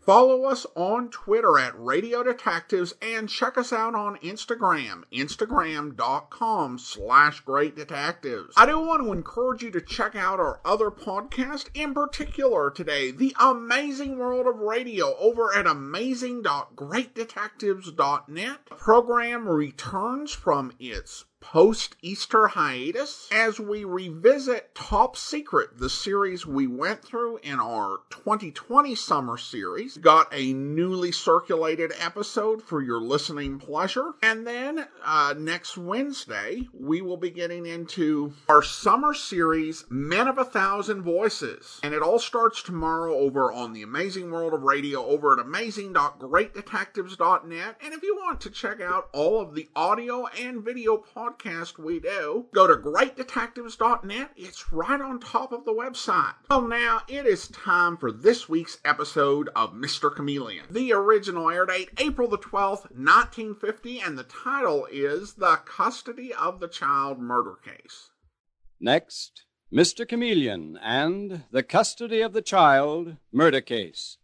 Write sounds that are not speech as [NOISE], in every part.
Follow us on Twitter at Radio Detectives and check us out on Instagram, instagram.com slash great detectives. I do want to encourage you to check out our other podcast, in particular today, The Amazing World of Radio over at amazing.greatdetectives.net. The program returns from its post Easter hiatus as we revisit Top Secret, the series we went through in our 2020 summer series. Got a newly circulated episode for your listening pleasure. And then uh, next Wednesday, we will be getting into our summer series, Men of a Thousand Voices. And it all starts tomorrow over on the Amazing World of Radio over at amazing.greatdetectives.net. And if you want to check out all of the audio and video podcasts, podcast we do, go to greatdetectives.net. It's right on top of the website. Well, now it is time for this week's episode of Mr. Chameleon. The original air date, April the 12th, 1950, and the title is The Custody of the Child Murder Case. Next, Mr. Chameleon and The Custody of the Child Murder Case.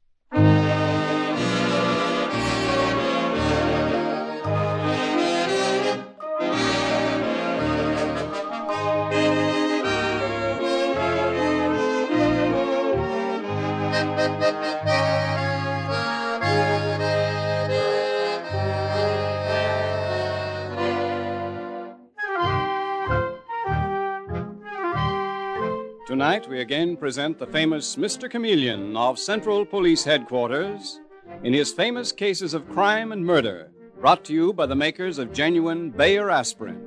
Tonight, we again present the famous Mr. Chameleon of Central Police Headquarters in his famous cases of crime and murder, brought to you by the makers of genuine Bayer aspirin.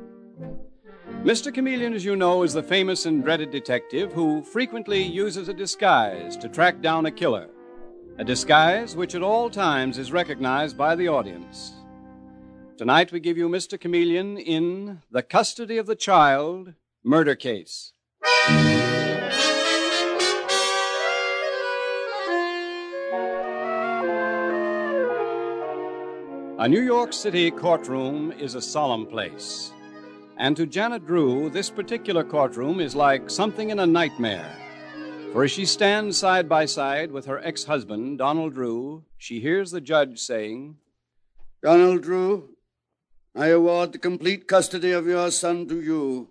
Mr. Chameleon, as you know, is the famous and dreaded detective who frequently uses a disguise to track down a killer, a disguise which at all times is recognized by the audience. Tonight, we give you Mr. Chameleon in The Custody of the Child Murder Case. A New York City courtroom is a solemn place. And to Janet Drew, this particular courtroom is like something in a nightmare. For as she stands side by side with her ex husband, Donald Drew, she hears the judge saying, Donald Drew, I award the complete custody of your son to you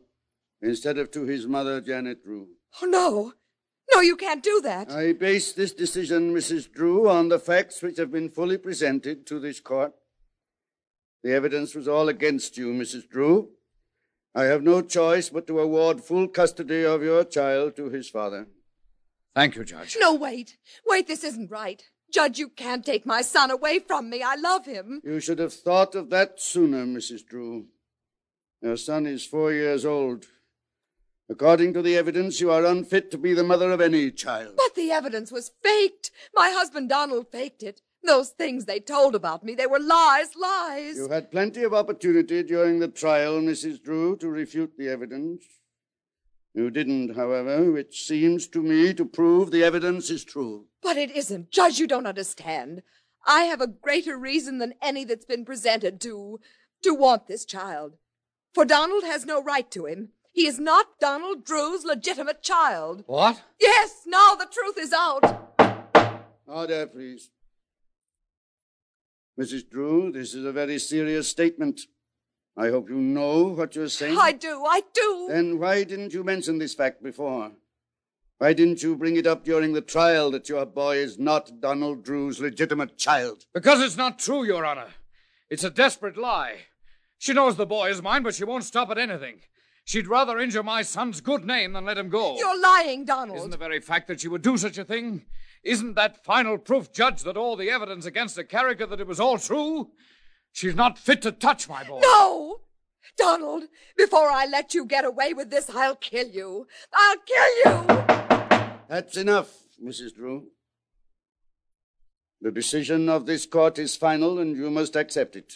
instead of to his mother, Janet Drew. Oh, no. No, you can't do that. I base this decision, Mrs. Drew, on the facts which have been fully presented to this court. The evidence was all against you, Mrs. Drew. I have no choice but to award full custody of your child to his father. Thank you, Judge. No, wait. Wait, this isn't right. Judge, you can't take my son away from me. I love him. You should have thought of that sooner, Mrs. Drew. Your son is four years old. According to the evidence, you are unfit to be the mother of any child. But the evidence was faked. My husband Donald faked it. Those things they told about me, they were lies, lies. You had plenty of opportunity during the trial, Mrs. Drew, to refute the evidence. You didn't, however, which seems to me to prove the evidence is true. But it isn't. Judge, you don't understand. I have a greater reason than any that's been presented to to want this child. For Donald has no right to him. He is not Donald Drew's legitimate child. What? Yes, now the truth is out. Order, please. Mrs. Drew, this is a very serious statement. I hope you know what you're saying. I do, I do. Then why didn't you mention this fact before? Why didn't you bring it up during the trial that your boy is not Donald Drew's legitimate child? Because it's not true, Your Honor. It's a desperate lie. She knows the boy is mine, but she won't stop at anything. She'd rather injure my son's good name than let him go. You're lying, Donald. Isn't the very fact that she would do such a thing? Isn't that final proof, Judge, that all the evidence against the character that it was all true? She's not fit to touch my boy. No! Donald, before I let you get away with this, I'll kill you. I'll kill you! That's enough, Mrs. Drew. The decision of this court is final, and you must accept it.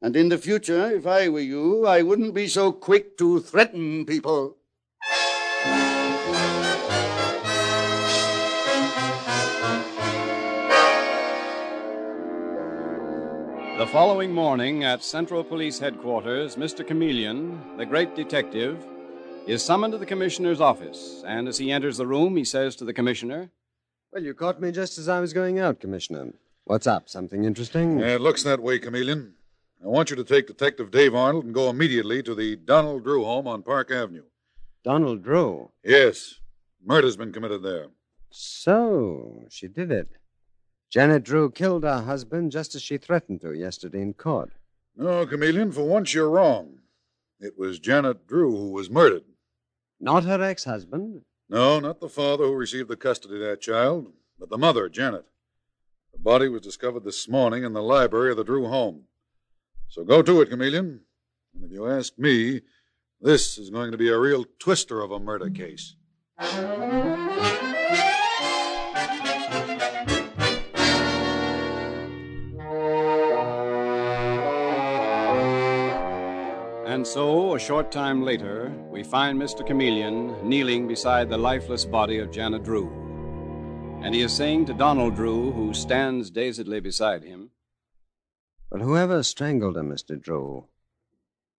And in the future, if I were you, I wouldn't be so quick to threaten people. The following morning at Central Police Headquarters, Mr. Chameleon, the great detective, is summoned to the commissioner's office, and as he enters the room, he says to the commissioner, Well, you caught me just as I was going out, Commissioner. What's up? Something interesting? Yeah, it looks that way, Chameleon. I want you to take Detective Dave Arnold and go immediately to the Donald Drew home on Park Avenue. Donald Drew. Yes, murder's been committed there. So, she did it. Janet Drew killed her husband just as she threatened to yesterday in court. No, Chameleon, for once you're wrong. It was Janet Drew who was murdered. Not her ex husband? No, not the father who received the custody of that child, but the mother, Janet. The body was discovered this morning in the library of the Drew home. So go to it, Chameleon. And if you ask me, this is going to be a real twister of a murder case. And so, a short time later, we find Mr. Chameleon kneeling beside the lifeless body of Janet Drew. And he is saying to Donald Drew, who stands dazedly beside him, Well, whoever strangled her, Mr. Drew,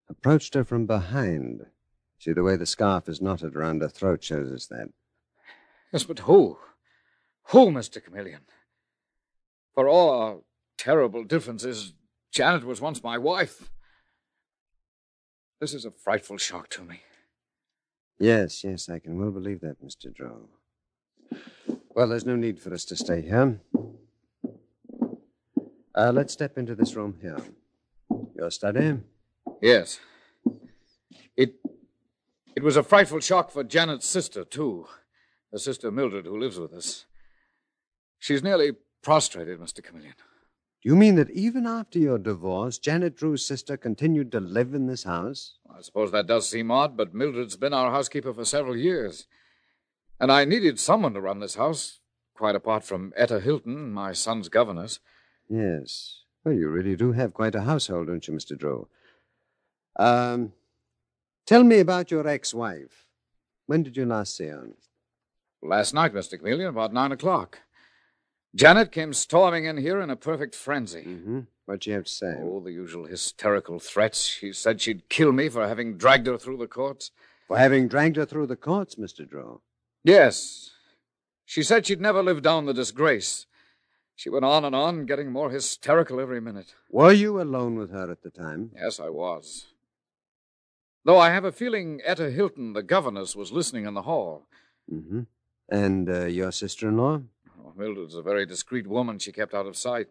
approached her from behind. See, the way the scarf is knotted around her throat shows us that. Yes, but who? Who, Mr. Chameleon? For all our terrible differences, Janet was once my wife. This is a frightful shock to me. Yes, yes, I can well believe that, Mr. Drew. Well, there's no need for us to stay here. Uh, let's step into this room here. Your study? Yes. It it was a frightful shock for Janet's sister, too. Her sister Mildred, who lives with us. She's nearly prostrated, Mr. Chameleon. Do you mean that even after your divorce, Janet Drew's sister continued to live in this house? I suppose that does seem odd, but Mildred's been our housekeeper for several years. And I needed someone to run this house, quite apart from Etta Hilton, my son's governess. Yes. Well, you really do have quite a household, don't you, Mr. Drew? Um, tell me about your ex-wife. When did you last see her? Last night, Mr. Chameleon, about nine o'clock. Janet came storming in here in a perfect frenzy. Mm-hmm. What'd she have to say? Oh, the usual hysterical threats. She said she'd kill me for having dragged her through the courts. For having dragged her through the courts, Mr. Drew. Yes. She said she'd never live down the disgrace. She went on and on, getting more hysterical every minute. Were you alone with her at the time? Yes, I was. Though I have a feeling Etta Hilton, the governess, was listening in the hall. Mm-hmm. And uh, your sister-in-law? Oh, Mildred's a very discreet woman. She kept out of sight.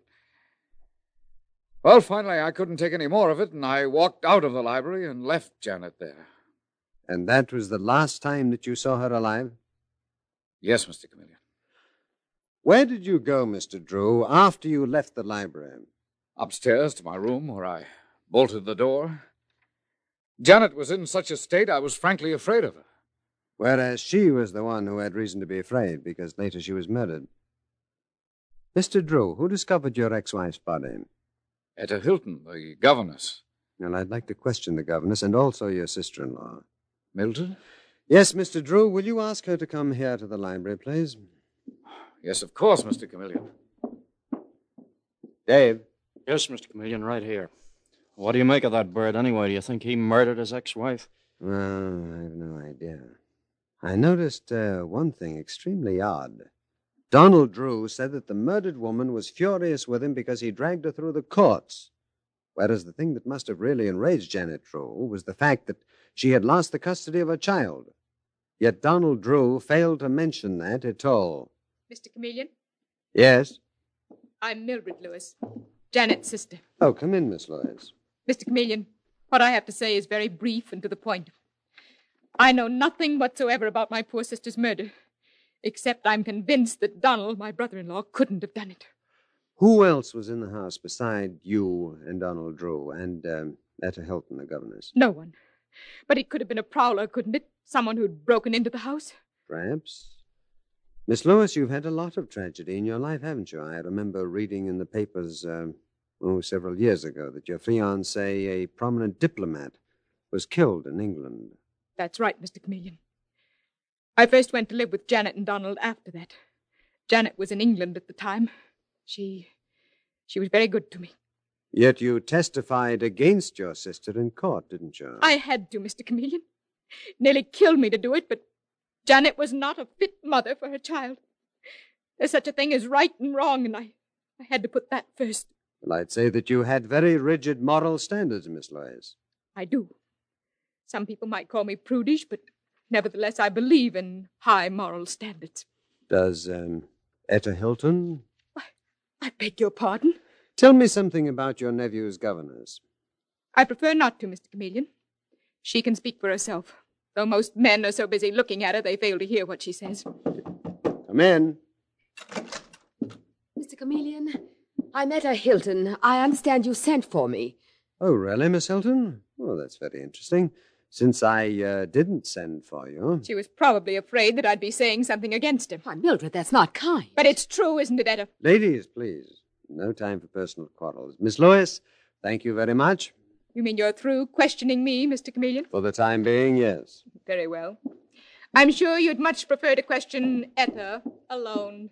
Well, finally, I couldn't take any more of it, and I walked out of the library and left Janet there. And that was the last time that you saw her alive? Yes, Mr. Chameleon. Where did you go, Mr. Drew, after you left the library? Upstairs to my room, where I bolted the door. Janet was in such a state I was frankly afraid of her. Whereas she was the one who had reason to be afraid because later she was murdered. Mr. Drew, who discovered your ex wife's body? Etta Hilton, the governess. Well, I'd like to question the governess and also your sister in law. Mildred? Yes, Mr. Drew, will you ask her to come here to the library, please? Yes, of course, Mr. Chameleon. Dave. Yes, Mr. Chameleon, right here. What do you make of that bird anyway? Do you think he murdered his ex wife? Well, I have no idea. I noticed uh, one thing extremely odd. Donald Drew said that the murdered woman was furious with him because he dragged her through the courts. Whereas the thing that must have really enraged Janet Drew was the fact that she had lost the custody of her child. Yet Donald Drew failed to mention that at all. Mr. Chameleon, Yes? I'm Mildred Lewis, Janet's sister. Oh, come in, Miss Lewis. Mr. Chameleon, what I have to say is very brief and to the point. I know nothing whatsoever about my poor sister's murder, except I'm convinced that Donald, my brother in law, couldn't have done it. Who else was in the house beside you and Donald Drew and um, Etta Hilton, the governess? No one. But it could have been a prowler, couldn't it? Someone who'd broken into the house? Perhaps. Miss Lewis, you've had a lot of tragedy in your life, haven't you? I remember reading in the papers, um, oh, several years ago, that your fiancé, a prominent diplomat, was killed in England. That's right, Mr. Chameleon. I first went to live with Janet and Donald after that. Janet was in England at the time. She. she was very good to me. Yet you testified against your sister in court, didn't you? I had to, Mr. Chameleon. Nearly killed me to do it, but Janet was not a fit mother for her child. There's such a thing as right and wrong, and I, I had to put that first. Well, I'd say that you had very rigid moral standards, Miss Lewis. I do. Some people might call me prudish, but nevertheless I believe in high moral standards. Does um, Etta Hilton? I beg your pardon? Tell me something about your nephew's governess. I prefer not to, Mr. Chameleon. She can speak for herself. Though most men are so busy looking at her, they fail to hear what she says. Come in. Mr. Chameleon, I'm Etta Hilton. I understand you sent for me. Oh, really, Miss Hilton? Oh, that's very interesting. Since I uh, didn't send for you. She was probably afraid that I'd be saying something against him. Why, Mildred, that's not kind. But it's true, isn't it, Etta? Ladies, please. No time for personal quarrels. Miss Lewis, thank you very much. You mean you're through questioning me, Mr. Chameleon? For the time being, yes. Very well. I'm sure you'd much prefer to question Etta alone.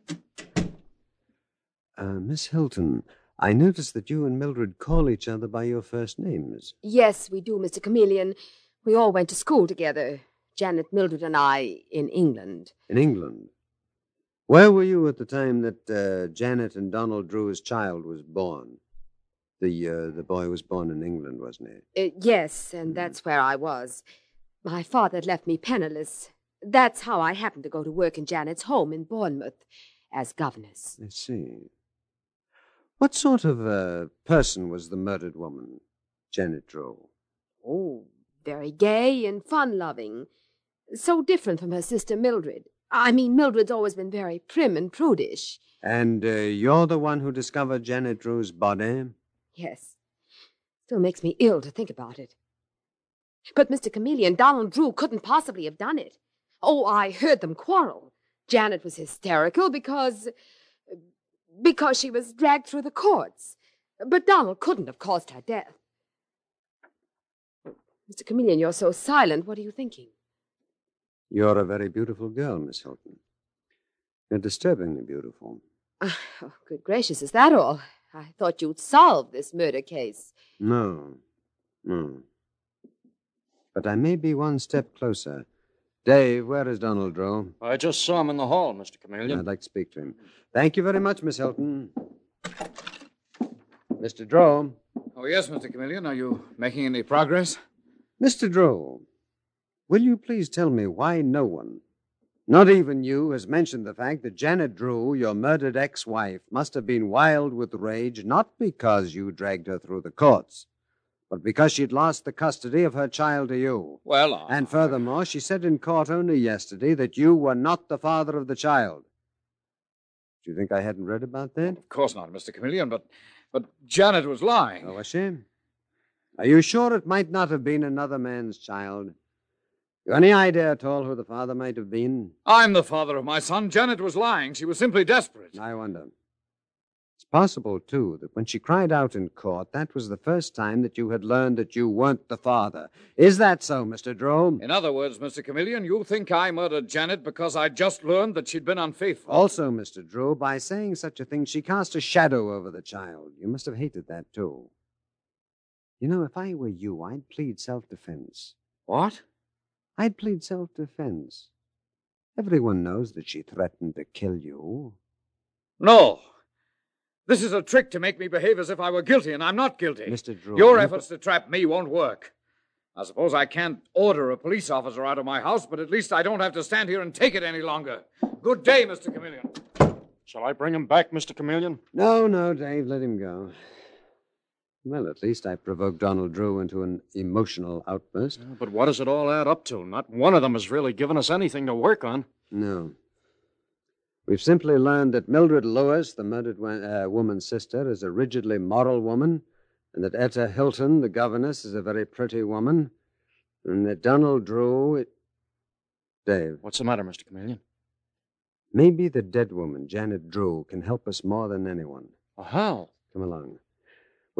Uh, Miss Hilton, I notice that you and Mildred call each other by your first names. Yes, we do, Mr. Chameleon. We all went to school together. Janet, Mildred, and I in England. In England? Where were you at the time that uh, Janet and Donald Drew's child was born? The uh, the boy was born in England, wasn't he? Uh, yes, and that's where I was. My father had left me penniless. That's how I happened to go to work in Janet's home in Bournemouth as governess. I see. What sort of uh, person was the murdered woman, Janet Drew? Oh, very gay and fun loving. So different from her sister Mildred. I mean, Mildred's always been very prim and prudish. And uh, you're the one who discovered Janet Drew's body? Yes. Still makes me ill to think about it. But, Mr. Chameleon, Donald Drew couldn't possibly have done it. Oh, I heard them quarrel. Janet was hysterical because. because she was dragged through the courts. But Donald couldn't have caused her death. Mr. Chameleon, you're so silent. What are you thinking? You're a very beautiful girl, Miss Hilton. You're disturbingly beautiful. Ah, oh, good gracious, is that all? I thought you'd solved this murder case. No. No. But I may be one step closer. Dave, where is Donald Drew? I just saw him in the hall, Mr. Chameleon. I'd like to speak to him. Thank you very much, Miss Hilton. Mr. Drew. Oh, yes, Mr. Chameleon. Are you making any progress? Mr. Drew, will you please tell me why no one, not even you, has mentioned the fact that Janet Drew, your murdered ex wife, must have been wild with rage not because you dragged her through the courts, but because she'd lost the custody of her child to you. Well. And furthermore, she said in court only yesterday that you were not the father of the child. Do you think I hadn't read about that? Of course not, Mr. Chameleon, but but Janet was lying. Oh, was she? Are you sure it might not have been another man's child? You any idea at all who the father might have been? I'm the father of my son. Janet was lying. She was simply desperate. I wonder. It's possible, too, that when she cried out in court, that was the first time that you had learned that you weren't the father. Is that so, Mr. Drome? In other words, Mr. Chameleon, you think I murdered Janet because I just learned that she'd been unfaithful. Also, Mr. Drew, by saying such a thing, she cast a shadow over the child. You must have hated that, too. You know, if I were you, I'd plead self defense. What? I'd plead self defense. Everyone knows that she threatened to kill you. No. This is a trick to make me behave as if I were guilty, and I'm not guilty. Mr. Drew. Your efforts to trap me won't work. I suppose I can't order a police officer out of my house, but at least I don't have to stand here and take it any longer. Good day, Mr. Chameleon. Shall I bring him back, Mr. Chameleon? No, no, Dave, let him go. Well, at least I provoked Donald Drew into an emotional outburst. Yeah, but what does it all add up to? Not one of them has really given us anything to work on. No. We've simply learned that Mildred Lewis, the murdered uh, woman's sister, is a rigidly moral woman, and that Etta Hilton, the governess, is a very pretty woman, and that Donald Drew. It... Dave. What's the matter, Mr. Chameleon? Maybe the dead woman, Janet Drew, can help us more than anyone. Well, how? Come along.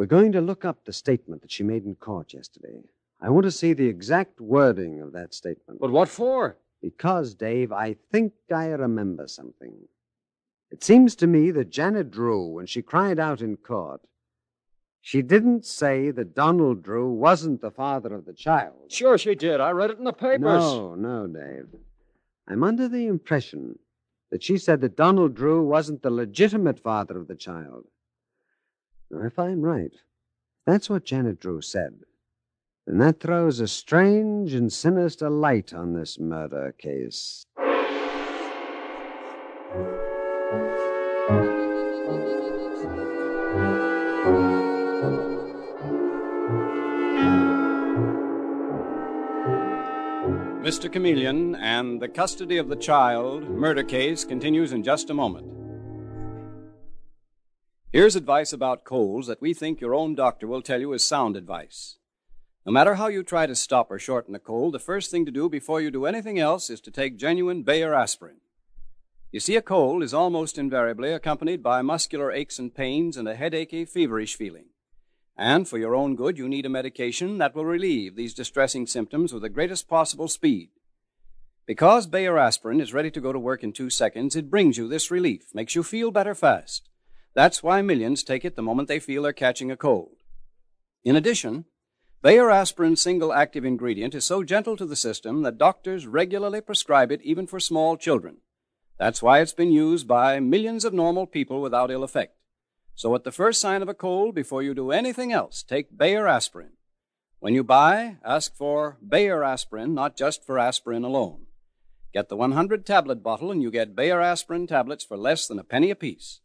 We're going to look up the statement that she made in court yesterday. I want to see the exact wording of that statement. But what for? Because, Dave, I think I remember something. It seems to me that Janet Drew, when she cried out in court, She didn't say that Donald Drew wasn't the father of the child. Sure, she did. I read it in the papers. No, no, Dave. I'm under the impression that she said that Donald Drew wasn't the legitimate father of the child. If I'm right, that's what Janet Drew said. And that throws a strange and sinister light on this murder case. Mr. Chameleon and the custody of the child murder case continues in just a moment. Here's advice about colds that we think your own doctor will tell you is sound advice. No matter how you try to stop or shorten a cold, the first thing to do before you do anything else is to take genuine Bayer aspirin. You see, a cold is almost invariably accompanied by muscular aches and pains and a headachy, feverish feeling. And for your own good, you need a medication that will relieve these distressing symptoms with the greatest possible speed. Because Bayer aspirin is ready to go to work in two seconds, it brings you this relief, makes you feel better fast. That's why millions take it the moment they feel they're catching a cold. In addition, Bayer aspirin's single active ingredient is so gentle to the system that doctors regularly prescribe it even for small children. That's why it's been used by millions of normal people without ill effect. So at the first sign of a cold, before you do anything else, take Bayer aspirin. When you buy, ask for Bayer aspirin, not just for aspirin alone. Get the 100 tablet bottle and you get Bayer aspirin tablets for less than a penny apiece.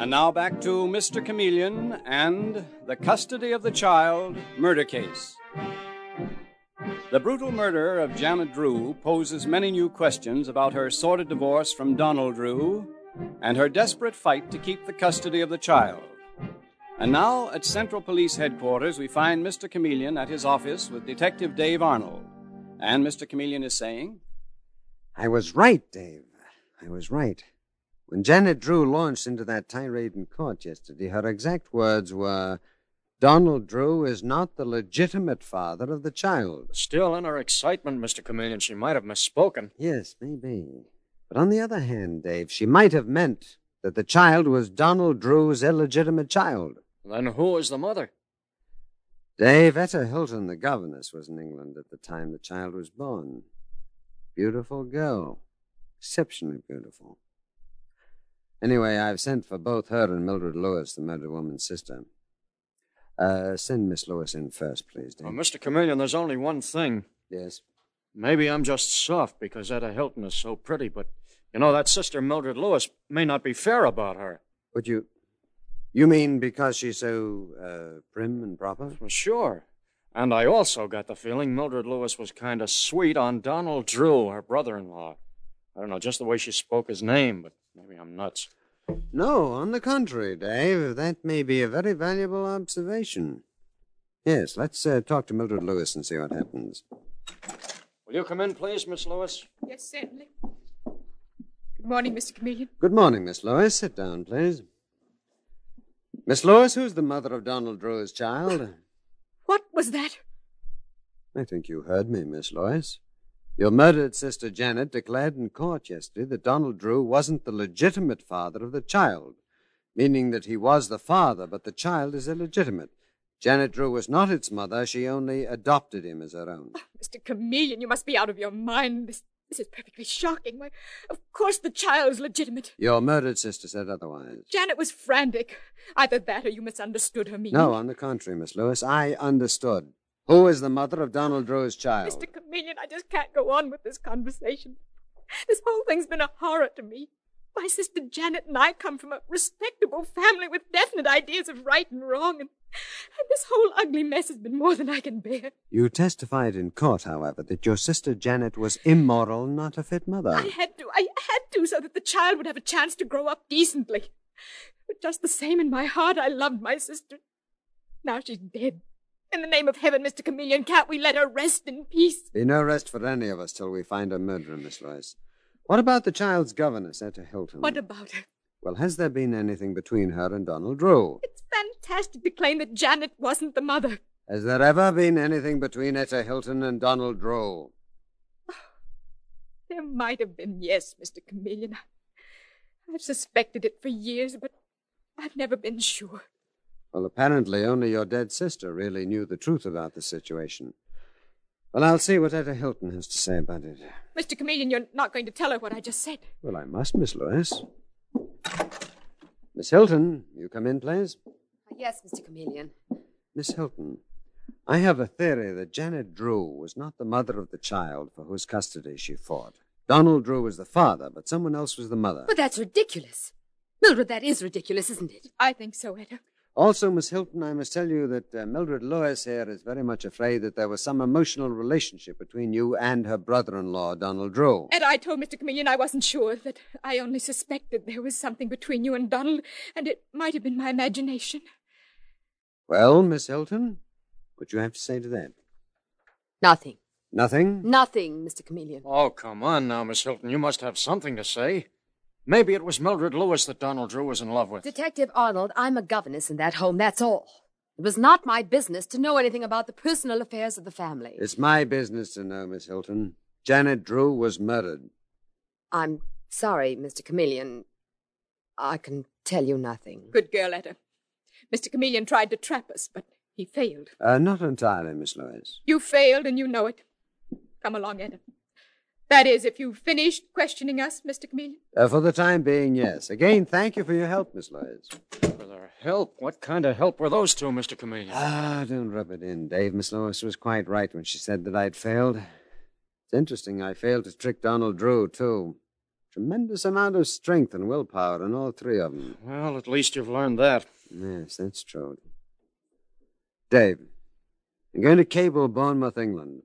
And now back to Mr. Chameleon and the custody of the child murder case. The brutal murder of Janet Drew poses many new questions about her sordid divorce from Donald Drew and her desperate fight to keep the custody of the child. And now, at Central Police Headquarters, we find Mr. Chameleon at his office with Detective Dave Arnold. And Mr. Chameleon is saying, I was right, Dave. I was right. When Janet Drew launched into that tirade in court yesterday, her exact words were Donald Drew is not the legitimate father of the child. Still, in her excitement, Mr. Chameleon, she might have misspoken. Yes, maybe. But on the other hand, Dave, she might have meant that the child was Donald Drew's illegitimate child. Then who is the mother? Dave, Etta Hilton, the governess, was in England at the time the child was born. Beautiful girl. Exceptionally beautiful. Anyway, I've sent for both her and Mildred Lewis, the murdered woman's sister. Uh, send Miss Lewis in first, please, Dave. Oh, Mr. Chameleon, there's only one thing. Yes. Maybe I'm just soft because Etta Hilton is so pretty, but you know, that sister Mildred Lewis may not be fair about her. Would you. You mean because she's so uh, prim and proper? Well, sure. And I also got the feeling Mildred Lewis was kind of sweet on Donald Drew, her brother in law. I don't know, just the way she spoke his name, but maybe I'm nuts. No, on the contrary, Dave. That may be a very valuable observation. Yes, let's uh, talk to Mildred Lewis and see what happens. Will you come in, please, Miss Lewis? Yes, certainly. Good morning, Mr. Chameleon. Good morning, Miss Lewis. Sit down, please. Miss Lewis, who's the mother of Donald Drew's child? What was that? I think you heard me, Miss Lewis. Your murdered sister Janet declared in court yesterday that Donald Drew wasn't the legitimate father of the child, meaning that he was the father, but the child is illegitimate. Janet Drew was not its mother. She only adopted him as her own. Ah, oh, Mr. Chameleon, you must be out of your mind. This, this is perfectly shocking. Why, of course the child's legitimate. Your murdered sister said otherwise. Janet was frantic. Either that or you misunderstood her meaning. No, on the contrary, Miss Lewis. I understood. Who is the mother of Donald Drew's child? Mr. Chameleon, I just can't go on with this conversation. This whole thing's been a horror to me. My sister Janet and I come from a respectable family with definite ideas of right and wrong, and, and this whole ugly mess has been more than I can bear. You testified in court, however, that your sister Janet was immoral, not a fit mother. I had to, I had to, so that the child would have a chance to grow up decently. But just the same, in my heart, I loved my sister. Now she's dead. In the name of heaven, Mr. Chameleon, can't we let her rest in peace? Be no rest for any of us till we find her murderer, Miss Lewis. What about the child's governess, Etta Hilton? What about her? Well, has there been anything between her and Donald Drew? It's fantastic to claim that Janet wasn't the mother. Has there ever been anything between Etta Hilton and Donald Drew? [SIGHS] There might have been, yes, Mr. Chameleon. I've suspected it for years, but I've never been sure. Well, apparently only your dead sister really knew the truth about the situation. Well, I'll see what Etta Hilton has to say about it. Mr. Chameleon, you're not going to tell her what I just said. Well, I must, Miss Lewis. Miss Hilton, you come in, please. Yes, Mr. Chameleon. Miss Hilton, I have a theory that Janet Drew was not the mother of the child for whose custody she fought. Donald Drew was the father, but someone else was the mother. But that's ridiculous. Mildred, that is ridiculous, isn't it? I think so, Etta. Also, Miss Hilton, I must tell you that uh, Mildred Lewis here is very much afraid that there was some emotional relationship between you and her brother in law, Donald Drew. And I told Mr. Chameleon I wasn't sure, that I only suspected there was something between you and Donald, and it might have been my imagination. Well, Miss Hilton, what do you have to say to that? Nothing. Nothing? Nothing, Mr. Chameleon. Oh, come on now, Miss Hilton. You must have something to say. Maybe it was Mildred Lewis that Donald Drew was in love with. Detective Arnold, I'm a governess in that home, that's all. It was not my business to know anything about the personal affairs of the family. It's my business to know, Miss Hilton. Janet Drew was murdered. I'm sorry, Mr. Chameleon. I can tell you nothing. Good girl, Etta. Mr. Chameleon tried to trap us, but he failed. Uh, not entirely, Miss Lewis. You failed, and you know it. Come along, Etta. That is, if you've finished questioning us, Mr. Chameleon. Uh, for the time being, yes. Again, thank you for your help, Miss Lewis. For their help? What kind of help were those two, Mr. Chameleon? Ah, don't rub it in, Dave. Miss Lewis was quite right when she said that I'd failed. It's interesting I failed to trick Donald Drew, too. Tremendous amount of strength and willpower in all three of them. Well, at least you've learned that. Yes, that's true. Dave, I'm going to cable Bournemouth, England.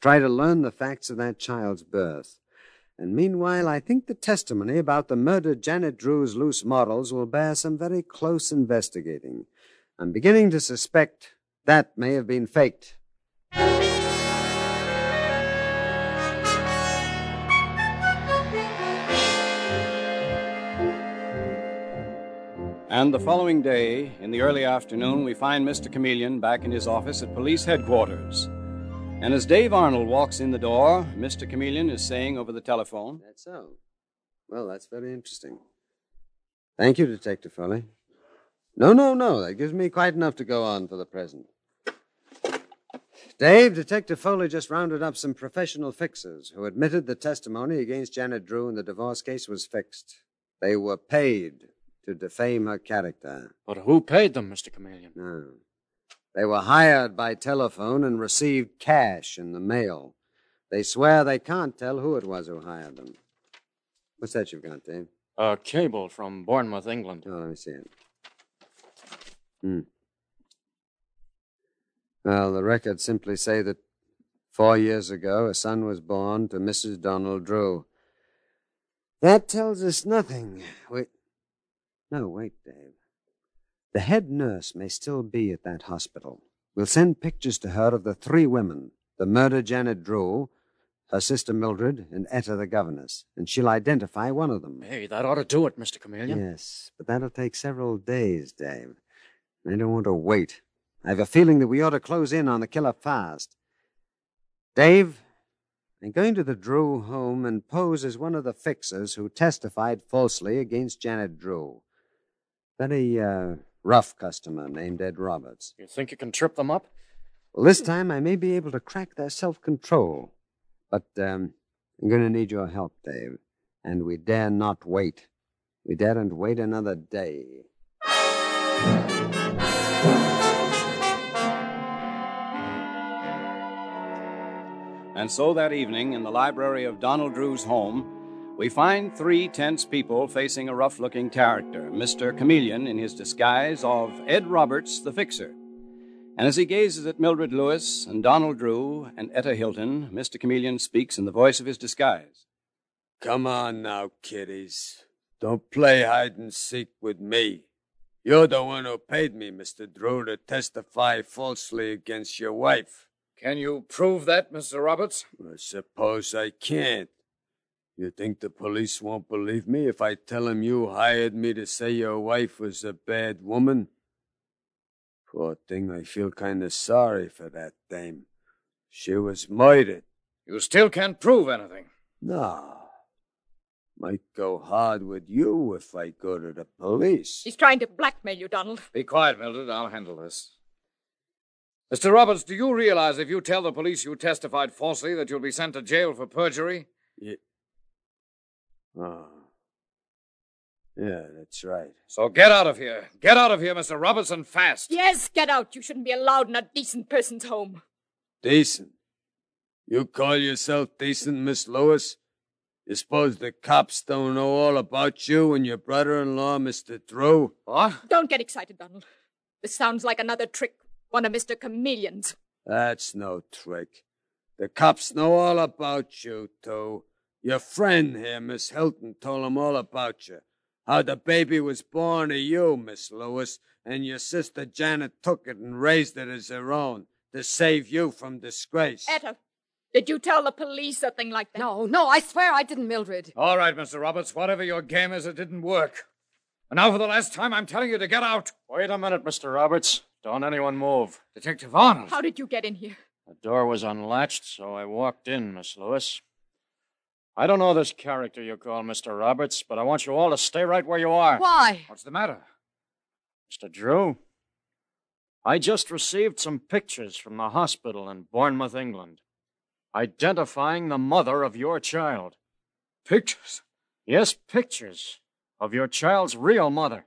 Try to learn the facts of that child's birth. And meanwhile, I think the testimony about the murdered Janet Drew's loose models will bear some very close investigating. I'm beginning to suspect that may have been faked. And the following day, in the early afternoon, we find Mr. Chameleon back in his office at police headquarters. And as Dave Arnold walks in the door, Mr. Chameleon is saying over the telephone, That's so. Well, that's very interesting. Thank you, Detective Foley. No, no, no. That gives me quite enough to go on for the present. Dave, Detective Foley just rounded up some professional fixers who admitted the testimony against Janet Drew in the divorce case was fixed. They were paid to defame her character. But who paid them, Mr. Chameleon? No. They were hired by telephone and received cash in the mail. They swear they can't tell who it was who hired them. What's that you've got, Dave? A cable from Bournemouth, England. Oh, let me see it. Hmm. Well, the records simply say that four years ago a son was born to Mrs. Donald Drew. That tells us nothing. Wait. No, wait, Dave. The head nurse may still be at that hospital. We'll send pictures to her of the three women the murder Janet Drew, her sister Mildred, and Etta the governess, and she'll identify one of them. Hey, that ought to do it, Mr. Chameleon. Yes, but that'll take several days, Dave. I don't want to wait. I have a feeling that we ought to close in on the killer fast. Dave, I'm going to the Drew home and pose as one of the fixers who testified falsely against Janet Drew. Very uh, rough customer named Ed Roberts. You think you can trip them up? Well, this time I may be able to crack their self control. But um, I'm going to need your help, Dave. And we dare not wait. We daren't wait another day. And so that evening, in the library of Donald Drew's home, we find three tense people facing a rough looking character Mr. Chameleon in his disguise of Ed Roberts, the fixer. And as he gazes at Mildred Lewis and Donald Drew and Etta Hilton, Mr. Chameleon speaks in the voice of his disguise. Come on now, kiddies. Don't play hide and seek with me. You're the one who paid me, Mr. Drew, to testify falsely against your wife. Can you prove that, Mr. Roberts? I suppose I can't. You think the police won't believe me if I tell them you hired me to say your wife was a bad woman? Poor thing, I feel kind of sorry for that dame. She was murdered. You still can't prove anything. No. Might go hard with you if I go to the police. He's trying to blackmail you, Donald. Be quiet, Mildred. I'll handle this. Mr. Roberts, do you realize if you tell the police you testified falsely that you'll be sent to jail for perjury? Yeah. Oh. Yeah, that's right. So get out of here. Get out of here, Mr. Robertson, fast. Yes, get out. You shouldn't be allowed in a decent person's home. Decent. You call yourself decent, Miss Lewis? You suppose the cops don't know all about you and your brother-in-law, Mr. Drew? What? Don't get excited, Donald. This sounds like another trick. One of Mr. Chameleon's. That's no trick. The cops know all about you, too. Your friend here, Miss Hilton, told told 'em all about you. How the baby was born of you, Miss Lewis, and your sister Janet took it and raised it as her own to save you from disgrace. Etta, did you tell the police a thing like that? No, no, I swear I didn't, Mildred. All right, Mr. Roberts, whatever your game is, it didn't work. And now for the last time, I'm telling you to get out. Wait a minute, Mr. Roberts. Don't anyone move. Detective Arnold. How did you get in here? The door was unlatched, so I walked in, Miss Lewis. I don't know this character you call Mr. Roberts, but I want you all to stay right where you are. Why? What's the matter? Mr. Drew, I just received some pictures from the hospital in Bournemouth, England, identifying the mother of your child. Pictures? Yes, pictures of your child's real mother.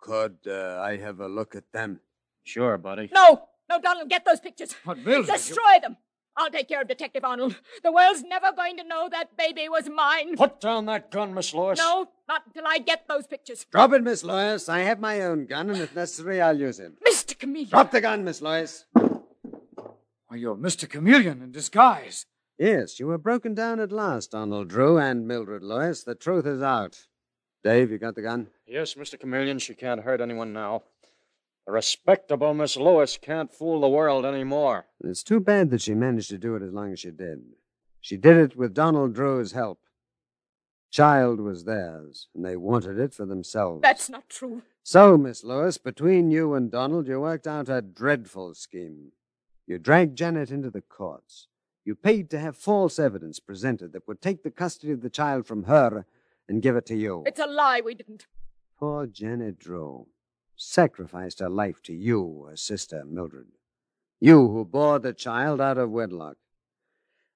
Could uh, I have a look at them? Sure, buddy. No, no, Donald, get those pictures. But Mildred, you- Destroy them. I'll take care of Detective Arnold. The world's never going to know that baby was mine. Put down that gun, Miss Lewis. No, not until I get those pictures. Drop it, Miss Lewis. I have my own gun, and if necessary, I'll use it. Mr. Chameleon. Drop the gun, Miss Lewis. Why, you're Mr. Chameleon in disguise. Yes, you were broken down at last, Donald Drew and Mildred Lewis. The truth is out. Dave, you got the gun? Yes, Mr. Chameleon, she can't hurt anyone now. The respectable Miss Lewis can't fool the world any anymore. It's too bad that she managed to do it as long as she did. She did it with Donald Drew's help. Child was theirs, and they wanted it for themselves. That's not true. So, Miss Lewis, between you and Donald, you worked out a dreadful scheme. You dragged Janet into the courts. You paid to have false evidence presented that would take the custody of the child from her and give it to you. It's a lie. We didn't. Poor Janet Drew sacrificed her life to you, her sister Mildred. You who bore the child out of wedlock.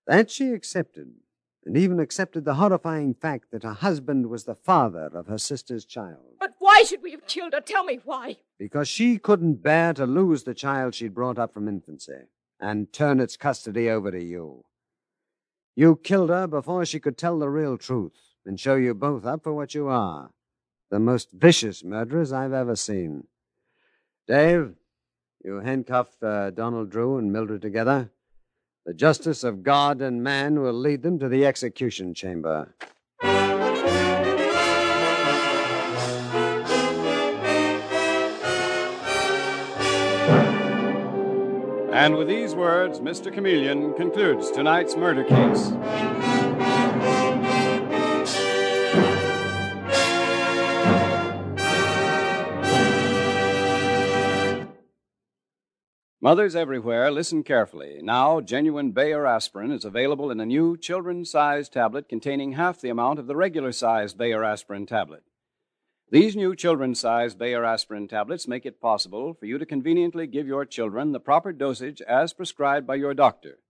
That she accepted, and even accepted the horrifying fact that her husband was the father of her sister's child. But why should we have killed her? Tell me why. Because she couldn't bear to lose the child she'd brought up from infancy and turn its custody over to you. You killed her before she could tell the real truth and show you both up for what you are the most vicious murderers I've ever seen. Dave, you handcuff uh, Donald Drew and Mildred together. The justice of God and man will lead them to the execution chamber. And with these words, Mr. Chameleon concludes tonight's murder case. Mothers everywhere, listen carefully. Now, genuine Bayer aspirin is available in a new children's size tablet containing half the amount of the regular sized Bayer aspirin tablet. These new children's sized Bayer aspirin tablets make it possible for you to conveniently give your children the proper dosage as prescribed by your doctor.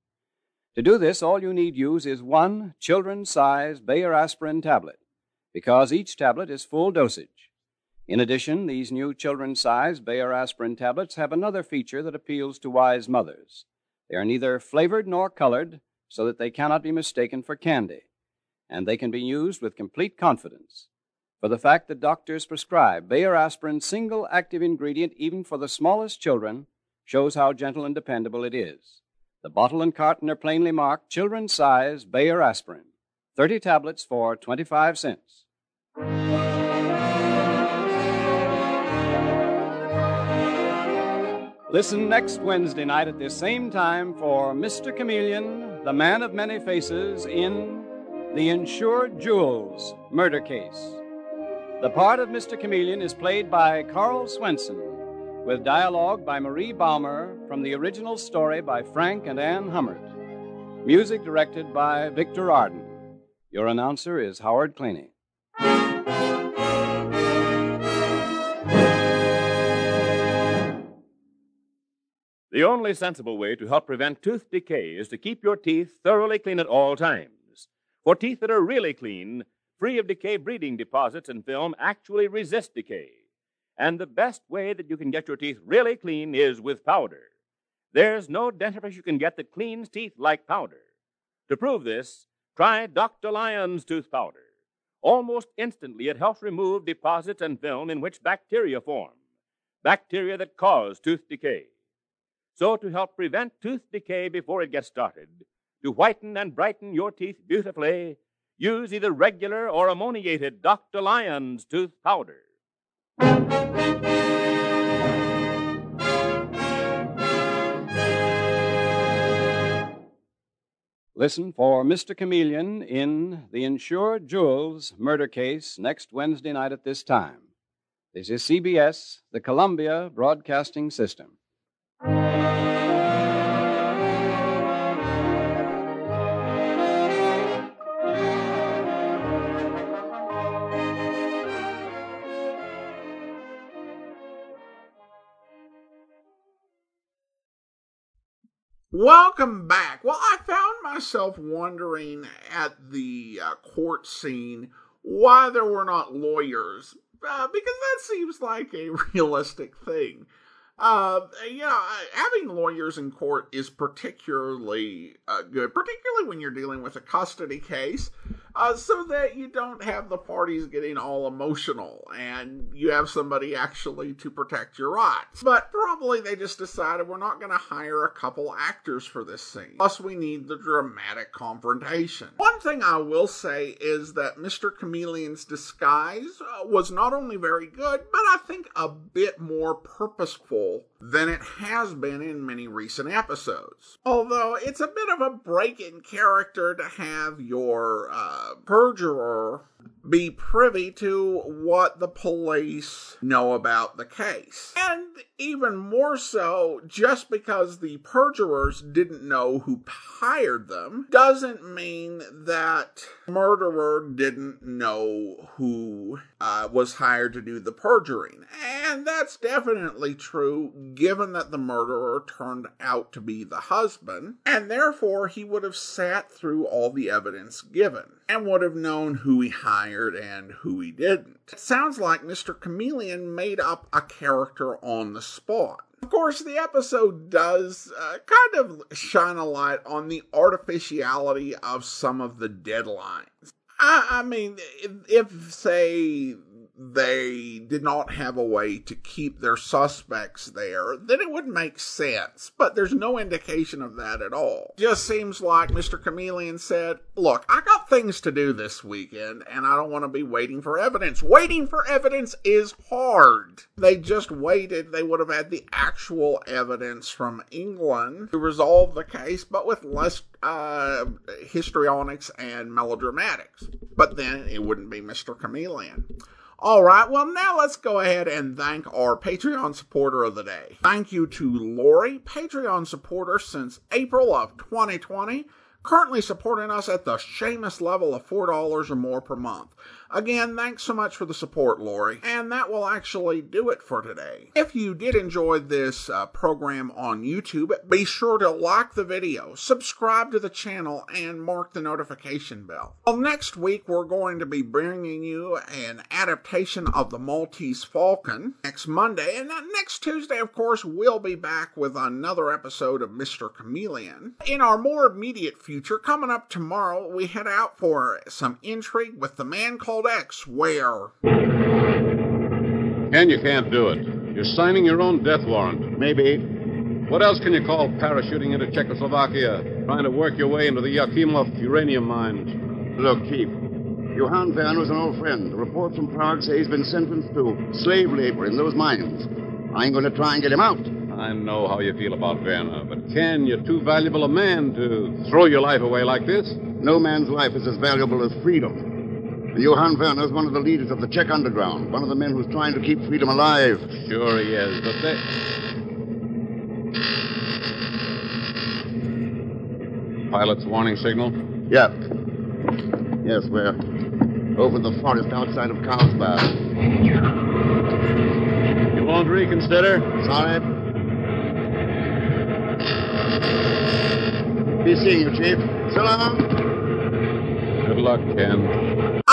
To do this, all you need use is one children's sized Bayer aspirin tablet, because each tablet is full dosage. In addition, these new children's sized Bayer aspirin tablets have another feature that appeals to wise mothers. They are neither flavored nor colored, so that they cannot be mistaken for candy, and they can be used with complete confidence. For the fact that doctors prescribe Bayer aspirin single active ingredient even for the smallest children shows how gentle and dependable it is. The bottle and carton are plainly marked children's size Bayer aspirin, 30 tablets for 25 cents. Listen next Wednesday night at this same time for Mr. Chameleon, the man of many faces, in The Insured Jewels Murder Case. The part of Mr. Chameleon is played by Carl Swenson, with dialogue by Marie Baumer from the original story by Frank and Anne Hummert. Music directed by Victor Arden. Your announcer is Howard Claney. The only sensible way to help prevent tooth decay is to keep your teeth thoroughly clean at all times. For teeth that are really clean, free of decay breeding deposits and film, actually resist decay. And the best way that you can get your teeth really clean is with powder. There's no dentifrice you can get that cleans teeth like powder. To prove this, try Dr. Lyon's tooth powder. Almost instantly, it helps remove deposits and film in which bacteria form, bacteria that cause tooth decay. So, to help prevent tooth decay before it gets started, to whiten and brighten your teeth beautifully, use either regular or ammoniated Dr. Lyon's tooth powder. Listen for Mr. Chameleon in the Insured Jewels murder case next Wednesday night at this time. This is CBS, the Columbia Broadcasting System. Welcome back. Well, I found myself wondering at the uh, court scene why there were not lawyers, uh, because that seems like a [LAUGHS] realistic thing. Uh, you know, having lawyers in court is particularly uh, good, particularly when you're dealing with a custody case, uh, so that you don't have the parties getting all emotional and you have somebody actually to protect your rights. But probably they just decided we're not going to hire a couple actors for this scene. Plus, we need the dramatic confrontation. One thing I will say is that Mr. Chameleon's disguise uh, was not only very good, but I think a bit more purposeful than it has been in many recent episodes. Although it's a bit of a break in character to have your uh, perjurer be privy to what the police know about the case. And even more so, just because the perjurers didn't know who hired them doesn't mean that murderer didn't know who uh, was hired to do the perjuring. And that's definitely true given that the murderer turned out to be the husband, and therefore he would have sat through all the evidence given and would have known who he hired and who he didn't. It sounds like Mr. Chameleon made up a character on the spot. Of course, the episode does uh, kind of shine a light on the artificiality of some of the deadlines. I, I mean, if, if, say, they did not have a way to keep their suspects there, then it would make sense. But there's no indication of that at all. Just seems like Mr. Chameleon said, Look, I got things to do this weekend, and I don't want to be waiting for evidence. Waiting for evidence is hard. They just waited, they would have had the actual evidence from England to resolve the case, but with less uh, histrionics and melodramatics. But then it wouldn't be Mr. Chameleon. All right, well, now let's go ahead and thank our Patreon supporter of the day. Thank you to Lori, Patreon supporter since April of 2020, currently supporting us at the Seamus level of $4 or more per month. Again, thanks so much for the support, Lori. And that will actually do it for today. If you did enjoy this uh, program on YouTube, be sure to like the video, subscribe to the channel, and mark the notification bell. Well, next week we're going to be bringing you an adaptation of The Maltese Falcon next Monday. And next Tuesday, of course, we'll be back with another episode of Mr. Chameleon. In our more immediate future, coming up tomorrow, we head out for some intrigue with the man called X, where? Ken, you can't do it. You're signing your own death warrant. Maybe. What else can you call parachuting into Czechoslovakia, trying to work your way into the Yakimov uranium mines? Look, Chief, Johann Van was an old friend. The reports from Prague say he's been sentenced to slave labor in those mines. I'm going to try and get him out. I know how you feel about Werner, but Ken, you're too valuable a man to throw your life away like this. No man's life is as valuable as freedom. Johann Werner is one of the leaders of the Czech underground, one of the men who's trying to keep freedom alive. Sure he is, but they. Pilot's warning signal? Yeah. Yes, we're over the forest outside of Carlsbad. You won't reconsider? Sorry. Be seeing you, Chief. So long. Good luck, Ken.